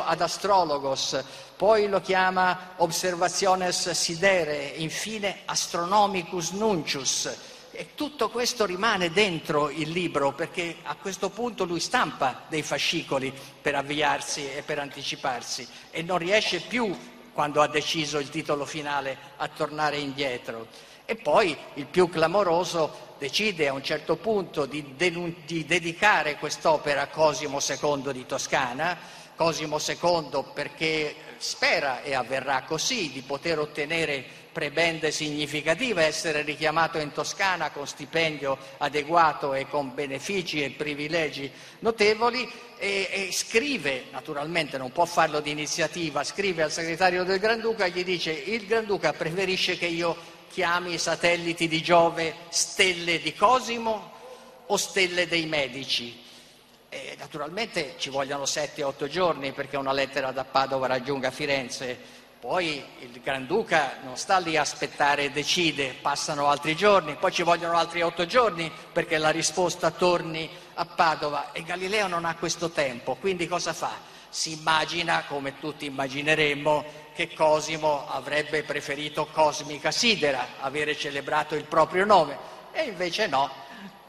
ad Astrologos, poi lo chiama Observationes Sidere, infine Astronomicus Nuncius e tutto questo rimane dentro il libro perché a questo punto lui stampa dei fascicoli per avviarsi e per anticiparsi e non riesce più, quando ha deciso il titolo finale, a tornare indietro. E poi il più clamoroso decide a un certo punto di, denun- di dedicare quest'opera a Cosimo II di Toscana, Cosimo II perché spera e avverrà così di poter ottenere prebende significative, essere richiamato in Toscana con stipendio adeguato e con benefici e privilegi notevoli e, e scrive, naturalmente non può farlo di iniziativa, scrive al segretario del Granduca e gli dice il Granduca preferisce che io chiami i satelliti di Giove stelle di Cosimo o stelle dei medici? E naturalmente ci vogliono 7-8 giorni perché una lettera da Padova raggiunga Firenze poi il Granduca non sta lì a aspettare e decide, passano altri giorni, poi ci vogliono altri otto giorni perché la risposta torni a Padova e Galileo non ha questo tempo, quindi cosa fa? Si immagina, come tutti immagineremmo, che Cosimo avrebbe preferito Cosmica Sidera, avere celebrato il proprio nome, e invece no.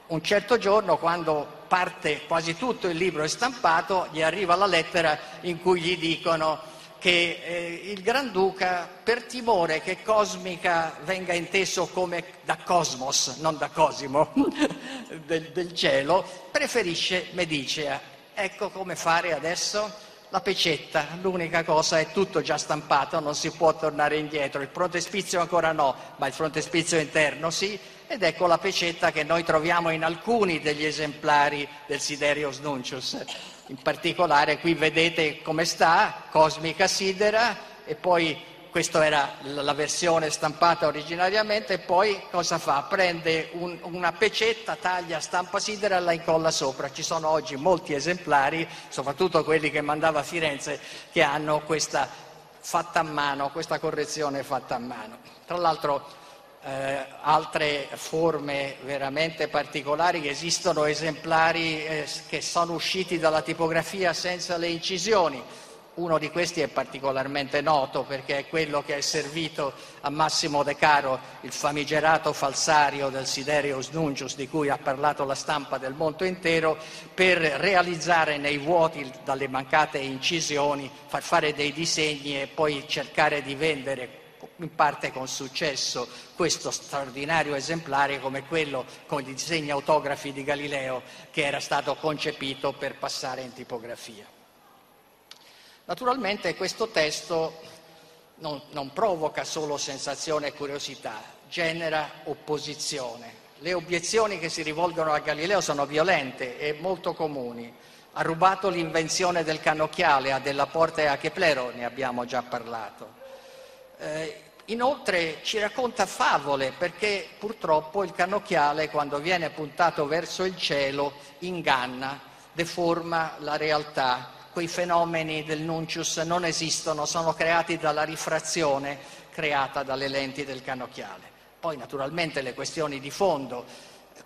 Un certo giorno, quando parte quasi tutto il libro è stampato, gli arriva la lettera in cui gli dicono che eh, il Granduca, per timore che cosmica venga inteso come da cosmos, non da cosimo, [LAUGHS] del, del cielo, preferisce Medicea. Ecco come fare adesso? La pecetta, l'unica cosa è tutto già stampato, non si può tornare indietro, il frontespizio ancora no, ma il frontespizio interno sì, ed ecco la pecetta che noi troviamo in alcuni degli esemplari del Siderius Nuncius. In particolare qui vedete come sta, Cosmica Sidera, e poi questa era la versione stampata originariamente, e poi cosa fa? Prende un, una pecetta, taglia, stampa sidera e la incolla sopra. Ci sono oggi molti esemplari, soprattutto quelli che mandava a Firenze, che hanno questa fatta a mano, questa correzione fatta a mano. Tra l'altro eh, altre forme veramente particolari, esistono esemplari eh, che sono usciti dalla tipografia senza le incisioni. Uno di questi è particolarmente noto perché è quello che è servito a Massimo De Caro, il famigerato falsario del Siderius Nuncius di cui ha parlato la stampa del mondo intero, per realizzare nei vuoti dalle mancate incisioni, far fare dei disegni e poi cercare di vendere in parte con successo questo straordinario esemplare come quello con i disegni autografi di Galileo che era stato concepito per passare in tipografia. Naturalmente questo testo non, non provoca solo sensazione e curiosità, genera opposizione. Le obiezioni che si rivolgono a Galileo sono violente e molto comuni. Ha rubato l'invenzione del cannocchiale a Della Porta e a Keplero, ne abbiamo già parlato. Eh, inoltre ci racconta favole perché purtroppo il cannocchiale quando viene puntato verso il cielo inganna, deforma la realtà. Quei fenomeni del nuncius non esistono, sono creati dalla rifrazione creata dalle lenti del cannocchiale. Poi naturalmente le questioni di fondo,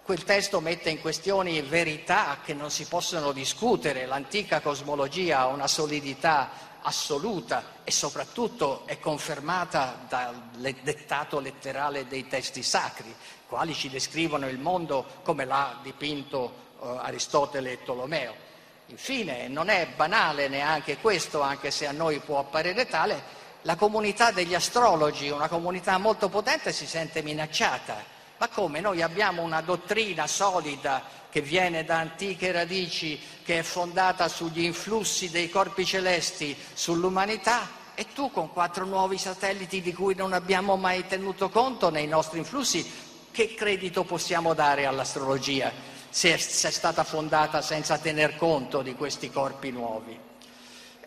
quel testo mette in questione verità che non si possono discutere, l'antica cosmologia ha una solidità assoluta e soprattutto è confermata dal dettato letterale dei testi sacri, quali ci descrivono il mondo come l'ha dipinto eh, Aristotele e Tolomeo. Infine, non è banale neanche questo, anche se a noi può apparire tale, la comunità degli astrologi, una comunità molto potente, si sente minacciata. Ma come? Noi abbiamo una dottrina solida che viene da antiche radici, che è fondata sugli influssi dei corpi celesti sull'umanità e tu con quattro nuovi satelliti di cui non abbiamo mai tenuto conto nei nostri influssi, che credito possiamo dare all'astrologia? se è, stata fondata senza tener conto di questi corpi nuovi.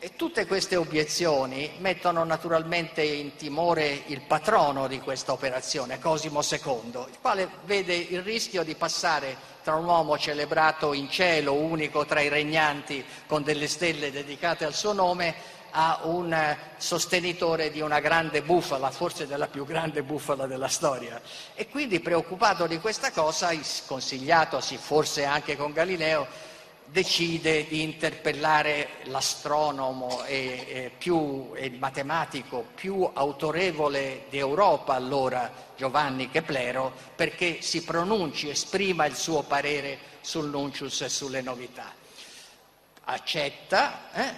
E tutte queste obiezioni mettono naturalmente in timore il patrono di questa operazione, Cosimo II, il quale vede il rischio di passare tra un uomo celebrato in cielo, unico tra i regnanti, con delle stelle dedicate al suo nome, a un sostenitore di una grande bufala, forse della più grande bufala della storia. E quindi preoccupato di questa cosa, consigliatosi forse anche con Galileo, decide di interpellare l'astronomo e, e, più, e il matematico più autorevole d'Europa allora, Giovanni Keplero, perché si pronunci, esprima il suo parere sul nuncius e sulle novità. Accetta, eh?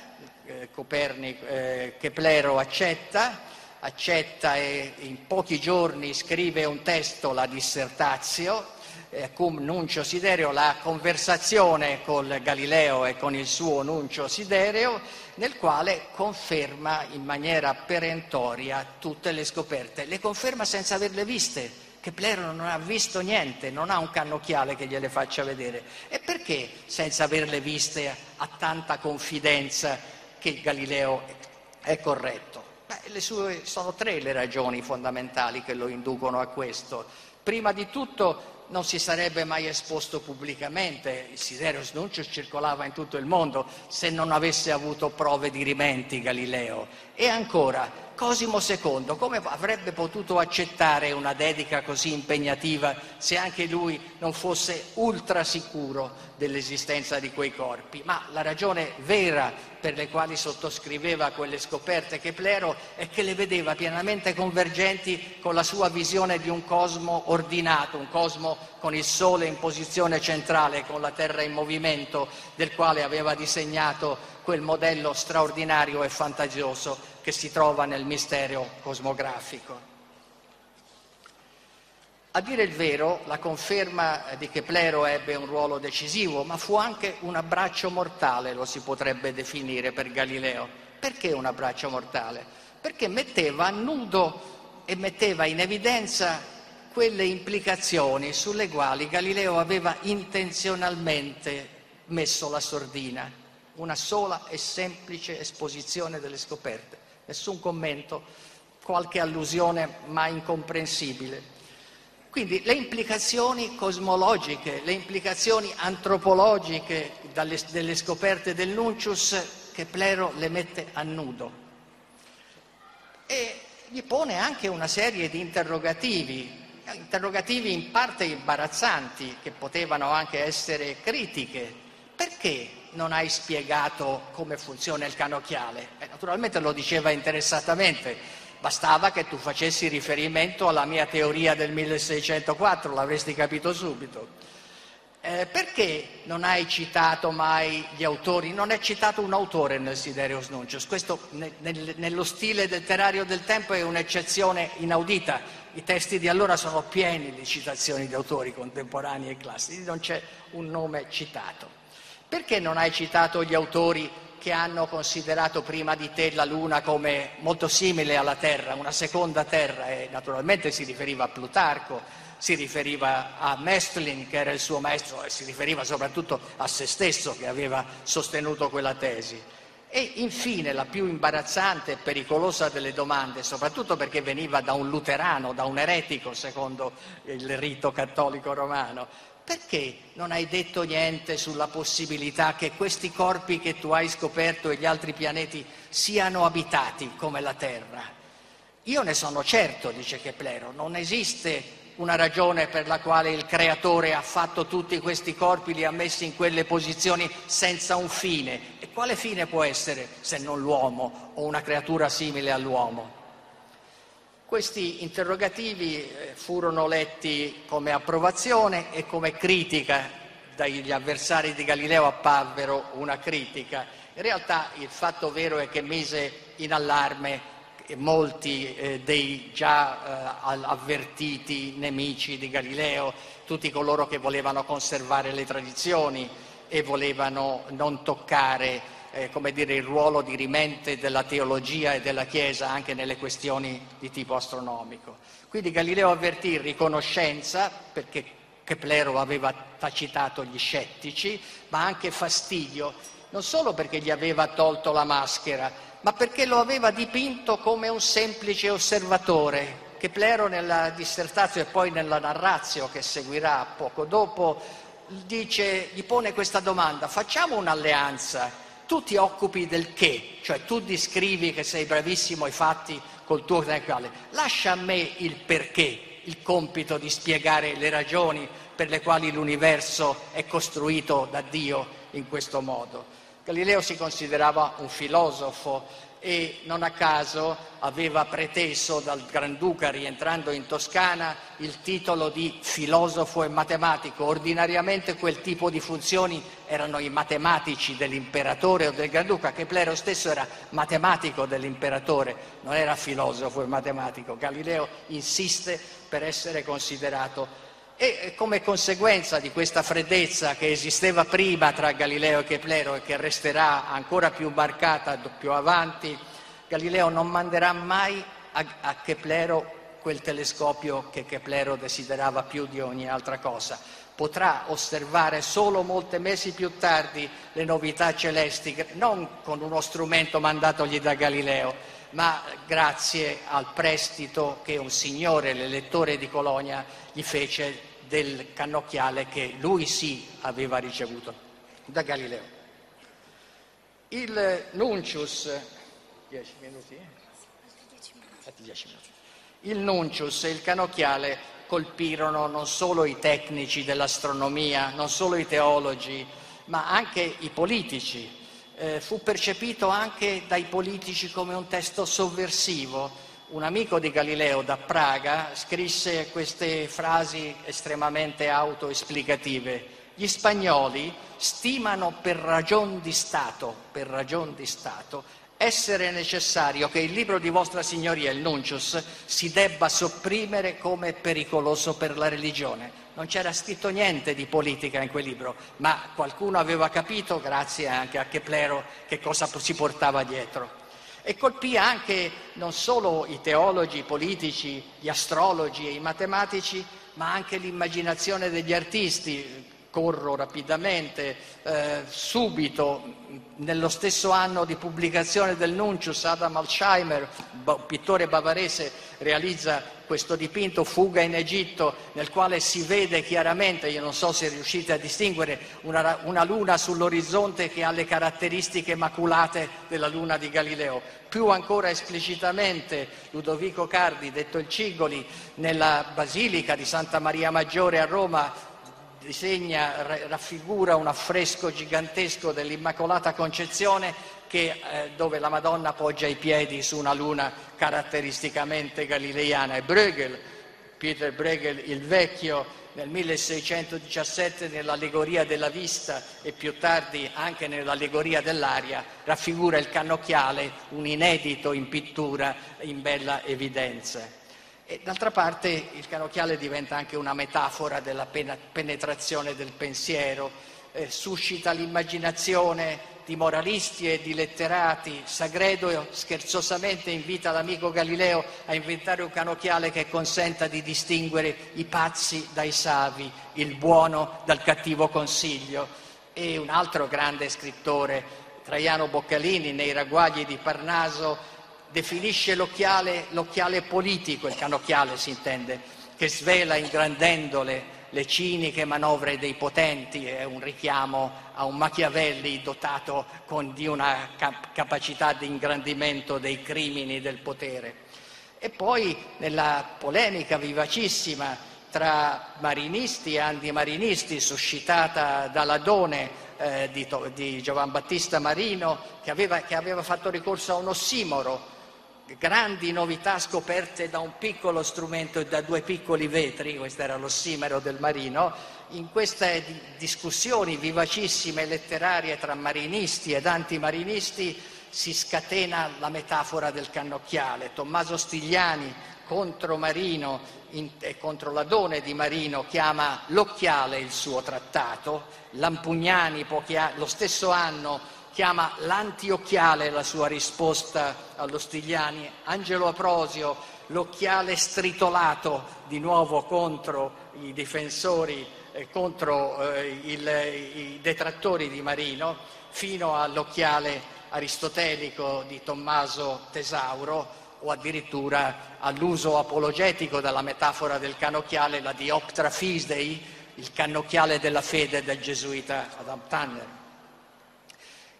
eh, Copernico, eh, Keplero accetta, accetta e in pochi giorni scrive un testo, la dissertazio, eh, cum nuncio sidereo, la conversazione con Galileo e con il suo nuncio sidereo, nel quale conferma in maniera perentoria tutte le scoperte. Le conferma senza averle viste. Keplero non ha visto niente, non ha un cannocchiale che gliele faccia vedere. E perché senza averle viste ha tanta confidenza che Galileo è corretto? Beh, sue, sono tre le ragioni fondamentali che lo inducono a questo. Prima di tutto non si sarebbe mai esposto pubblicamente, il Siderius Nuncius circolava in tutto il mondo se non avesse avuto prove di rimenti Galileo. E ancora, Cosimo II, come avrebbe potuto accettare una dedica così impegnativa se anche lui non fosse ultra sicuro dell'esistenza di quei corpi? Ma la ragione vera per le quali sottoscriveva quelle scoperte Keplero è che le vedeva pienamente convergenti con la sua visione di un cosmo ordinato, un cosmo con il Sole in posizione centrale, con la Terra in movimento, del quale aveva disegnato quel modello straordinario e fantasioso che si trova nel mistero cosmografico. A dire il vero, la conferma di Keplero ebbe un ruolo decisivo, ma fu anche un abbraccio mortale, lo si potrebbe definire per Galileo. Perché un abbraccio mortale? Perché metteva a nudo e metteva in evidenza quelle implicazioni sulle quali Galileo aveva intenzionalmente messo la sordina, una sola e semplice esposizione delle scoperte nessun commento, qualche allusione ma incomprensibile. Quindi le implicazioni cosmologiche, le implicazioni antropologiche dalle, delle scoperte del Nuncius, Keplero le mette a nudo. E gli pone anche una serie di interrogativi, interrogativi in parte imbarazzanti, che potevano anche essere critiche. Perché non hai spiegato come funziona il canocchiale? Eh, naturalmente lo diceva interessatamente, bastava che tu facessi riferimento alla mia teoria del 1604, l'avresti capito subito. eh, perché non hai citato mai gli autori? Non è citato un autore nel Siderius Nuncius, questo ne, nel, nello stile letterario del tempo è un'eccezione inaudita. I testi di allora sono pieni di citazioni di autori contemporanei e classici, non c'è un nome citato. Perché non hai citato gli autori che hanno considerato prima di te la Luna come molto simile alla Terra, una seconda Terra, e naturalmente si riferiva a Plutarco, si riferiva a Mestlin, che era il suo maestro, e si riferiva soprattutto a se stesso, che aveva sostenuto quella tesi. E infine la più imbarazzante e pericolosa delle domande, soprattutto perché veniva da un luterano, da un eretico secondo il rito cattolico romano, perché non hai detto niente sulla possibilità che questi corpi che tu hai scoperto e gli altri pianeti siano abitati come la Terra? Io ne sono certo, dice Keplero, non esiste una ragione per la quale il creatore ha fatto tutti questi corpi, li ha messi in quelle posizioni senza un fine. E quale fine può essere se non l'uomo o una creatura simile all'uomo? Questi interrogativi eh, furono letti come approvazione e come critica dagli avversari di Galileo apparvero una critica. In realtà il fatto vero è che mise in allarme molti eh, dei già eh, avvertiti nemici di Galileo, tutti coloro che volevano conservare le tradizioni e volevano non toccare eh, come dire, il ruolo di rimente della teologia e della Chiesa anche nelle questioni di tipo astronomico. Quindi Galileo avvertì riconoscenza, perché Keplero aveva tacitato gli scettici, ma anche fastidio, non solo perché gli aveva tolto la maschera, ma perché lo aveva dipinto come un semplice osservatore. che Plero nella dissertazione e poi nella narrazio che seguirà poco dopo dice, gli pone questa domanda, facciamo un'alleanza, tu ti occupi del che, cioè tu descrivi che sei bravissimo ai fatti col tuo intellettuale, lascia a me il perché, il compito di spiegare le ragioni per le quali l'universo è costruito da Dio in questo modo. Galileo si considerava un filosofo e non a caso aveva preteso dal Granduca, rientrando in Toscana, il titolo di filosofo e matematico. Ordinariamente quel tipo di funzioni erano i matematici dell'imperatore o del Granduca. Keplero stesso era matematico dell'imperatore, non era filosofo e matematico. Galileo insiste per essere considerato e come conseguenza di questa freddezza che esisteva prima tra Galileo e Keplero e che resterà ancora più marcata più avanti, Galileo non manderà mai a, a Keplero quel telescopio che Keplero desiderava più di ogni altra cosa. Potrà osservare solo molti mesi più tardi le novità celesti, non con uno strumento mandatogli da Galileo, ma grazie al prestito che un signore, l'elettore di Colonia, gli fece del cannocchiale che lui sì aveva ricevuto da Galileo. Il Nuncius, minuti. il Nuncius e il cannocchiale colpirono non solo i tecnici dell'astronomia, non solo i teologi, ma anche i politici. Eh, fu percepito anche dai politici come un testo sovversivo, un amico di Galileo da Praga scrisse queste frasi estremamente autoesplicative. Gli spagnoli stimano per ragion di Stato, per ragion di Stato, essere necessario che il libro di Vostra Signoria, il Nuncius, si debba sopprimere come pericoloso per la religione. Non c'era scritto niente di politica in quel libro, ma qualcuno aveva capito, grazie anche a Keplero, che cosa si portava dietro e colpì anche non solo i teologi, i politici, gli astrologi e i matematici, ma anche l'immaginazione degli artisti. Corro rapidamente, eh, subito, nello stesso anno di pubblicazione del Nuncius, Adam Alzheimer, pittore bavarese, realizza questo dipinto Fuga in Egitto, nel quale si vede chiaramente, io non so se riuscite a distinguere, una, una luna sull'orizzonte che ha le caratteristiche maculate della luna di Galileo. Più ancora esplicitamente Ludovico Cardi, detto il Cigoli, nella Basilica di Santa Maria Maggiore a Roma disegna, raffigura un affresco gigantesco dell'Immacolata Concezione che, eh, dove la Madonna poggia i piedi su una luna caratteristicamente galileiana e Bruegel Peter Bruegel il Vecchio nel 1617 nell'allegoria della vista e più tardi anche nell'allegoria dell'aria raffigura il cannocchiale, un inedito in pittura in bella evidenza. D'altra parte il cannocchiale diventa anche una metafora della penetrazione del pensiero, eh, suscita l'immaginazione, di moralisti e di letterati, Sagredo scherzosamente invita l'amico Galileo a inventare un canocchiale che consenta di distinguere i pazzi dai savi, il buono dal cattivo consiglio. E un altro grande scrittore, Traiano Boccalini, nei ragguagli di Parnaso, definisce l'occhiale, l'occhiale politico, il canocchiale si intende, che svela ingrandendole le ciniche manovre dei potenti, è un richiamo a un Machiavelli dotato con, di una cap- capacità di ingrandimento dei crimini del potere. E poi nella polemica vivacissima tra marinisti e antimarinisti suscitata dall'Adone eh, di, di Giovan Battista Marino che aveva, che aveva fatto ricorso a un ossimoro grandi novità scoperte da un piccolo strumento e da due piccoli vetri, questo era l'ossimero del marino, in queste discussioni vivacissime letterarie tra marinisti ed antimarinisti si scatena la metafora del cannocchiale. Tommaso Stigliani contro Marino e contro l'Adone di Marino chiama l'occhiale il suo trattato, Lampugnani lo stesso anno chiama l'antiocchiale la sua risposta allo Stigliani, Angelo Aprosio l'occhiale stritolato di nuovo contro i difensori, eh, contro eh, il, i detrattori di Marino, fino all'occhiale aristotelico di Tommaso Tesauro o addirittura all'uso apologetico della metafora del canocchiale, la dioptra fisdei, il cannocchiale della fede del gesuita Adam Tanner.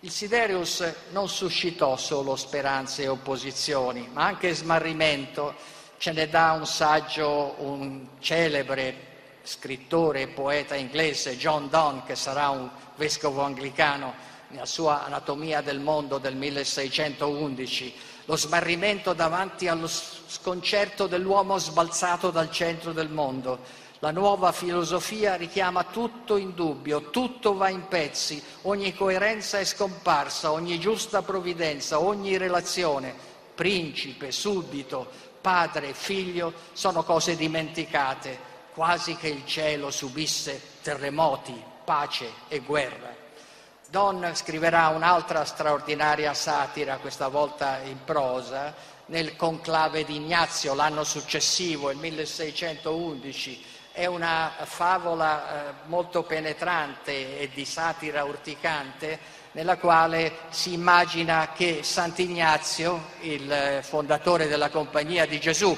Il Siderius non suscitò solo speranze e opposizioni, ma anche smarrimento. Ce ne dà un saggio un celebre scrittore e poeta inglese, John Donne, che sarà un vescovo anglicano nella sua Anatomia del mondo del 1611, lo smarrimento davanti allo sconcerto dell'uomo sbalzato dal centro del mondo la nuova filosofia richiama tutto in dubbio, tutto va in pezzi, ogni coerenza è scomparsa, ogni giusta provvidenza, ogni relazione, principe, suddito, padre, figlio, sono cose dimenticate, quasi che il cielo subisse terremoti, pace e guerra. Don scriverà un'altra straordinaria satira, questa volta in prosa, nel conclave di Ignazio l'anno successivo, il 1611 è una favola eh, molto penetrante e di satira urticante nella quale si immagina che Sant'Ignazio, il fondatore della Compagnia di Gesù,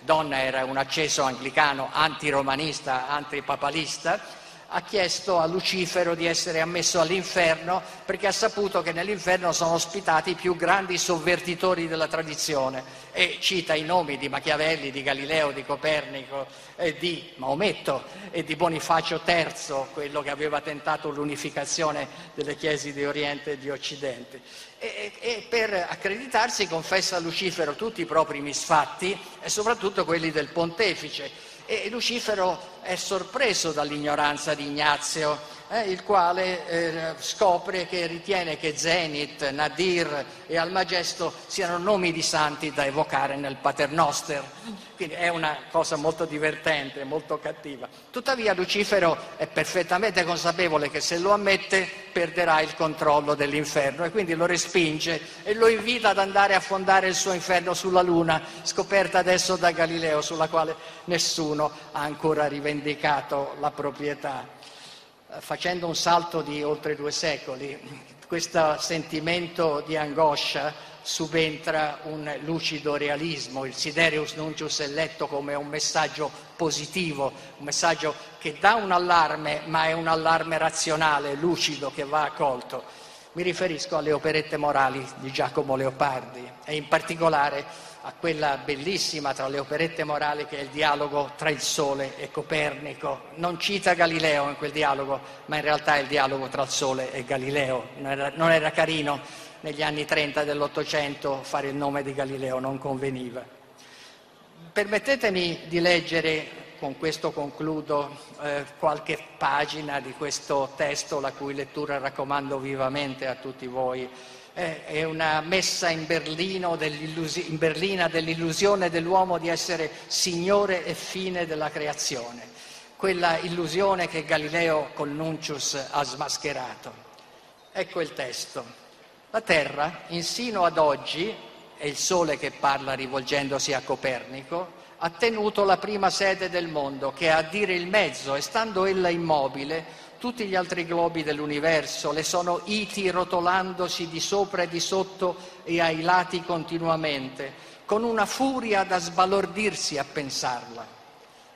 donna era un acceso anglicano antiromanista, antipapalista, ha chiesto a Lucifero di essere ammesso all'inferno perché ha saputo che nell'inferno sono ospitati i più grandi sovvertitori della tradizione e cita i nomi di Machiavelli, di Galileo, di Copernico, eh, di Maometto e di Bonifacio III, quello che aveva tentato l'unificazione delle chiese di Oriente e di Occidente. E, e per accreditarsi confessa a Lucifero tutti i propri misfatti e soprattutto quelli del pontefice e Lucifero è sorpreso dall'ignoranza di Ignazio, eh, il quale eh, scopre che ritiene che Zenit, Nadir e Almagesto siano nomi di santi da evocare nel Paternoster. Quindi è una cosa molto divertente, molto cattiva. Tuttavia Lucifero è perfettamente consapevole che se lo ammette perderà il controllo dell'inferno e quindi lo respinge e lo invita ad andare a fondare il suo inferno sulla Luna, scoperta adesso da Galileo, sulla quale nessuno ha ancora rivendicato la proprietà. Eh, facendo un salto di oltre due secoli, questo sentimento di angoscia subentra un lucido realismo. Il Siderius Nuncius è letto come un messaggio positivo, un messaggio che dà un allarme, ma è un allarme razionale, lucido, che va accolto. Mi riferisco alle operette morali di Giacomo Leopardi e in particolare a quella bellissima tra le operette morali che è il dialogo tra il Sole e Copernico. Non cita Galileo in quel dialogo, ma in realtà è il dialogo tra il Sole e Galileo. Non era, non era carino negli anni 30 dell'Ottocento fare il nome di Galileo, non conveniva. Permettetemi di leggere, con questo concludo, eh, qualche pagina di questo testo, la cui lettura raccomando vivamente a tutti voi. Eh, è una messa in, in Berlina dell'illusione dell'uomo di essere signore e fine della creazione, quella illusione che Galileo con Nuncius ha smascherato. Ecco il testo. La Terra, insino ad oggi, è il Sole che parla rivolgendosi a Copernico, ha tenuto la prima sede del mondo, che è a dire il mezzo, e stando ella immobile, tutti gli altri globi dell'universo le sono iti rotolandosi di sopra e di sotto e ai lati continuamente, con una furia da sbalordirsi a pensarla.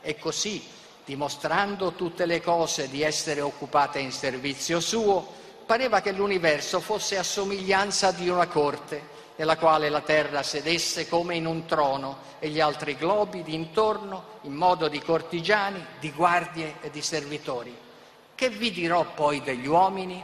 E così, dimostrando tutte le cose di essere occupate in servizio suo, pareva che l'universo fosse a somiglianza di una corte nella quale la terra sedesse come in un trono e gli altri globi d'intorno in modo di cortigiani, di guardie e di servitori. Che vi dirò poi degli uomini?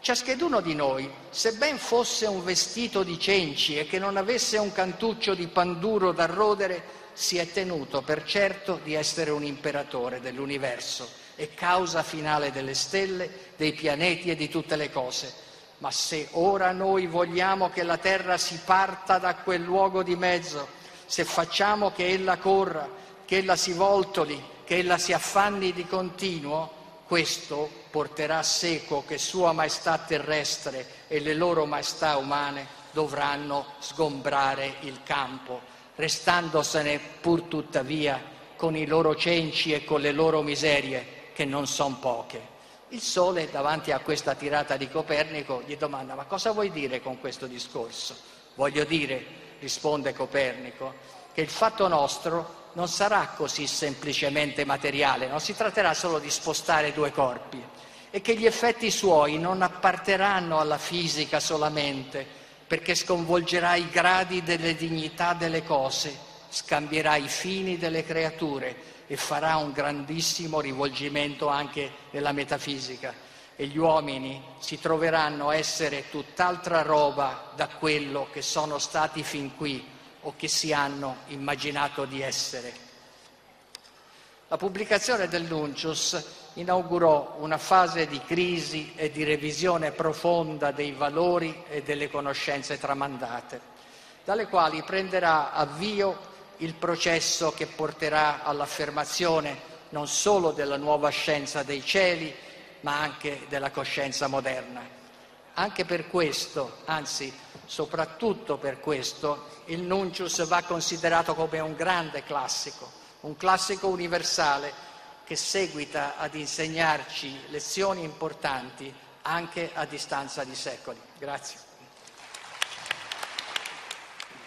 Ciascheduno di noi, se fosse un vestito di cenci e che non avesse un cantuccio di panduro da rodere, si è tenuto per certo di essere un imperatore dell'universo e causa finale delle stelle, dei pianeti e di tutte le cose ma se ora noi vogliamo che la terra si parta da quel luogo di mezzo, se facciamo che ella corra, che ella si voltoli, che ella si affanni di continuo, questo porterà seco che Sua Maestà terrestre e le loro maestà umane dovranno sgombrare il campo, restandosene pur tuttavia con i loro cenci e con le loro miserie, che non son poche. Il Sole, davanti a questa tirata di Copernico, gli domanda ma cosa vuoi dire con questo discorso? Voglio dire, risponde Copernico, che il fatto nostro non sarà così semplicemente materiale, non si tratterà solo di spostare due corpi e che gli effetti suoi non apparteranno alla fisica solamente, perché sconvolgerà i gradi delle dignità delle cose, scambierà i fini delle creature e farà un grandissimo rivolgimento anche nella metafisica e gli uomini si troveranno a essere tutt'altra roba da quello che sono stati fin qui o che si hanno immaginato di essere. La pubblicazione del Nuncius inaugurò una fase di crisi e di revisione profonda dei valori e delle conoscenze tramandate, dalle quali prenderà avvio il processo che porterà all'affermazione non solo della nuova scienza dei cieli, ma anche della coscienza moderna. Anche per questo, anzi soprattutto per questo, il Nuncius va considerato come un grande classico, un classico universale che seguita ad insegnarci lezioni importanti anche a distanza di secoli. Grazie.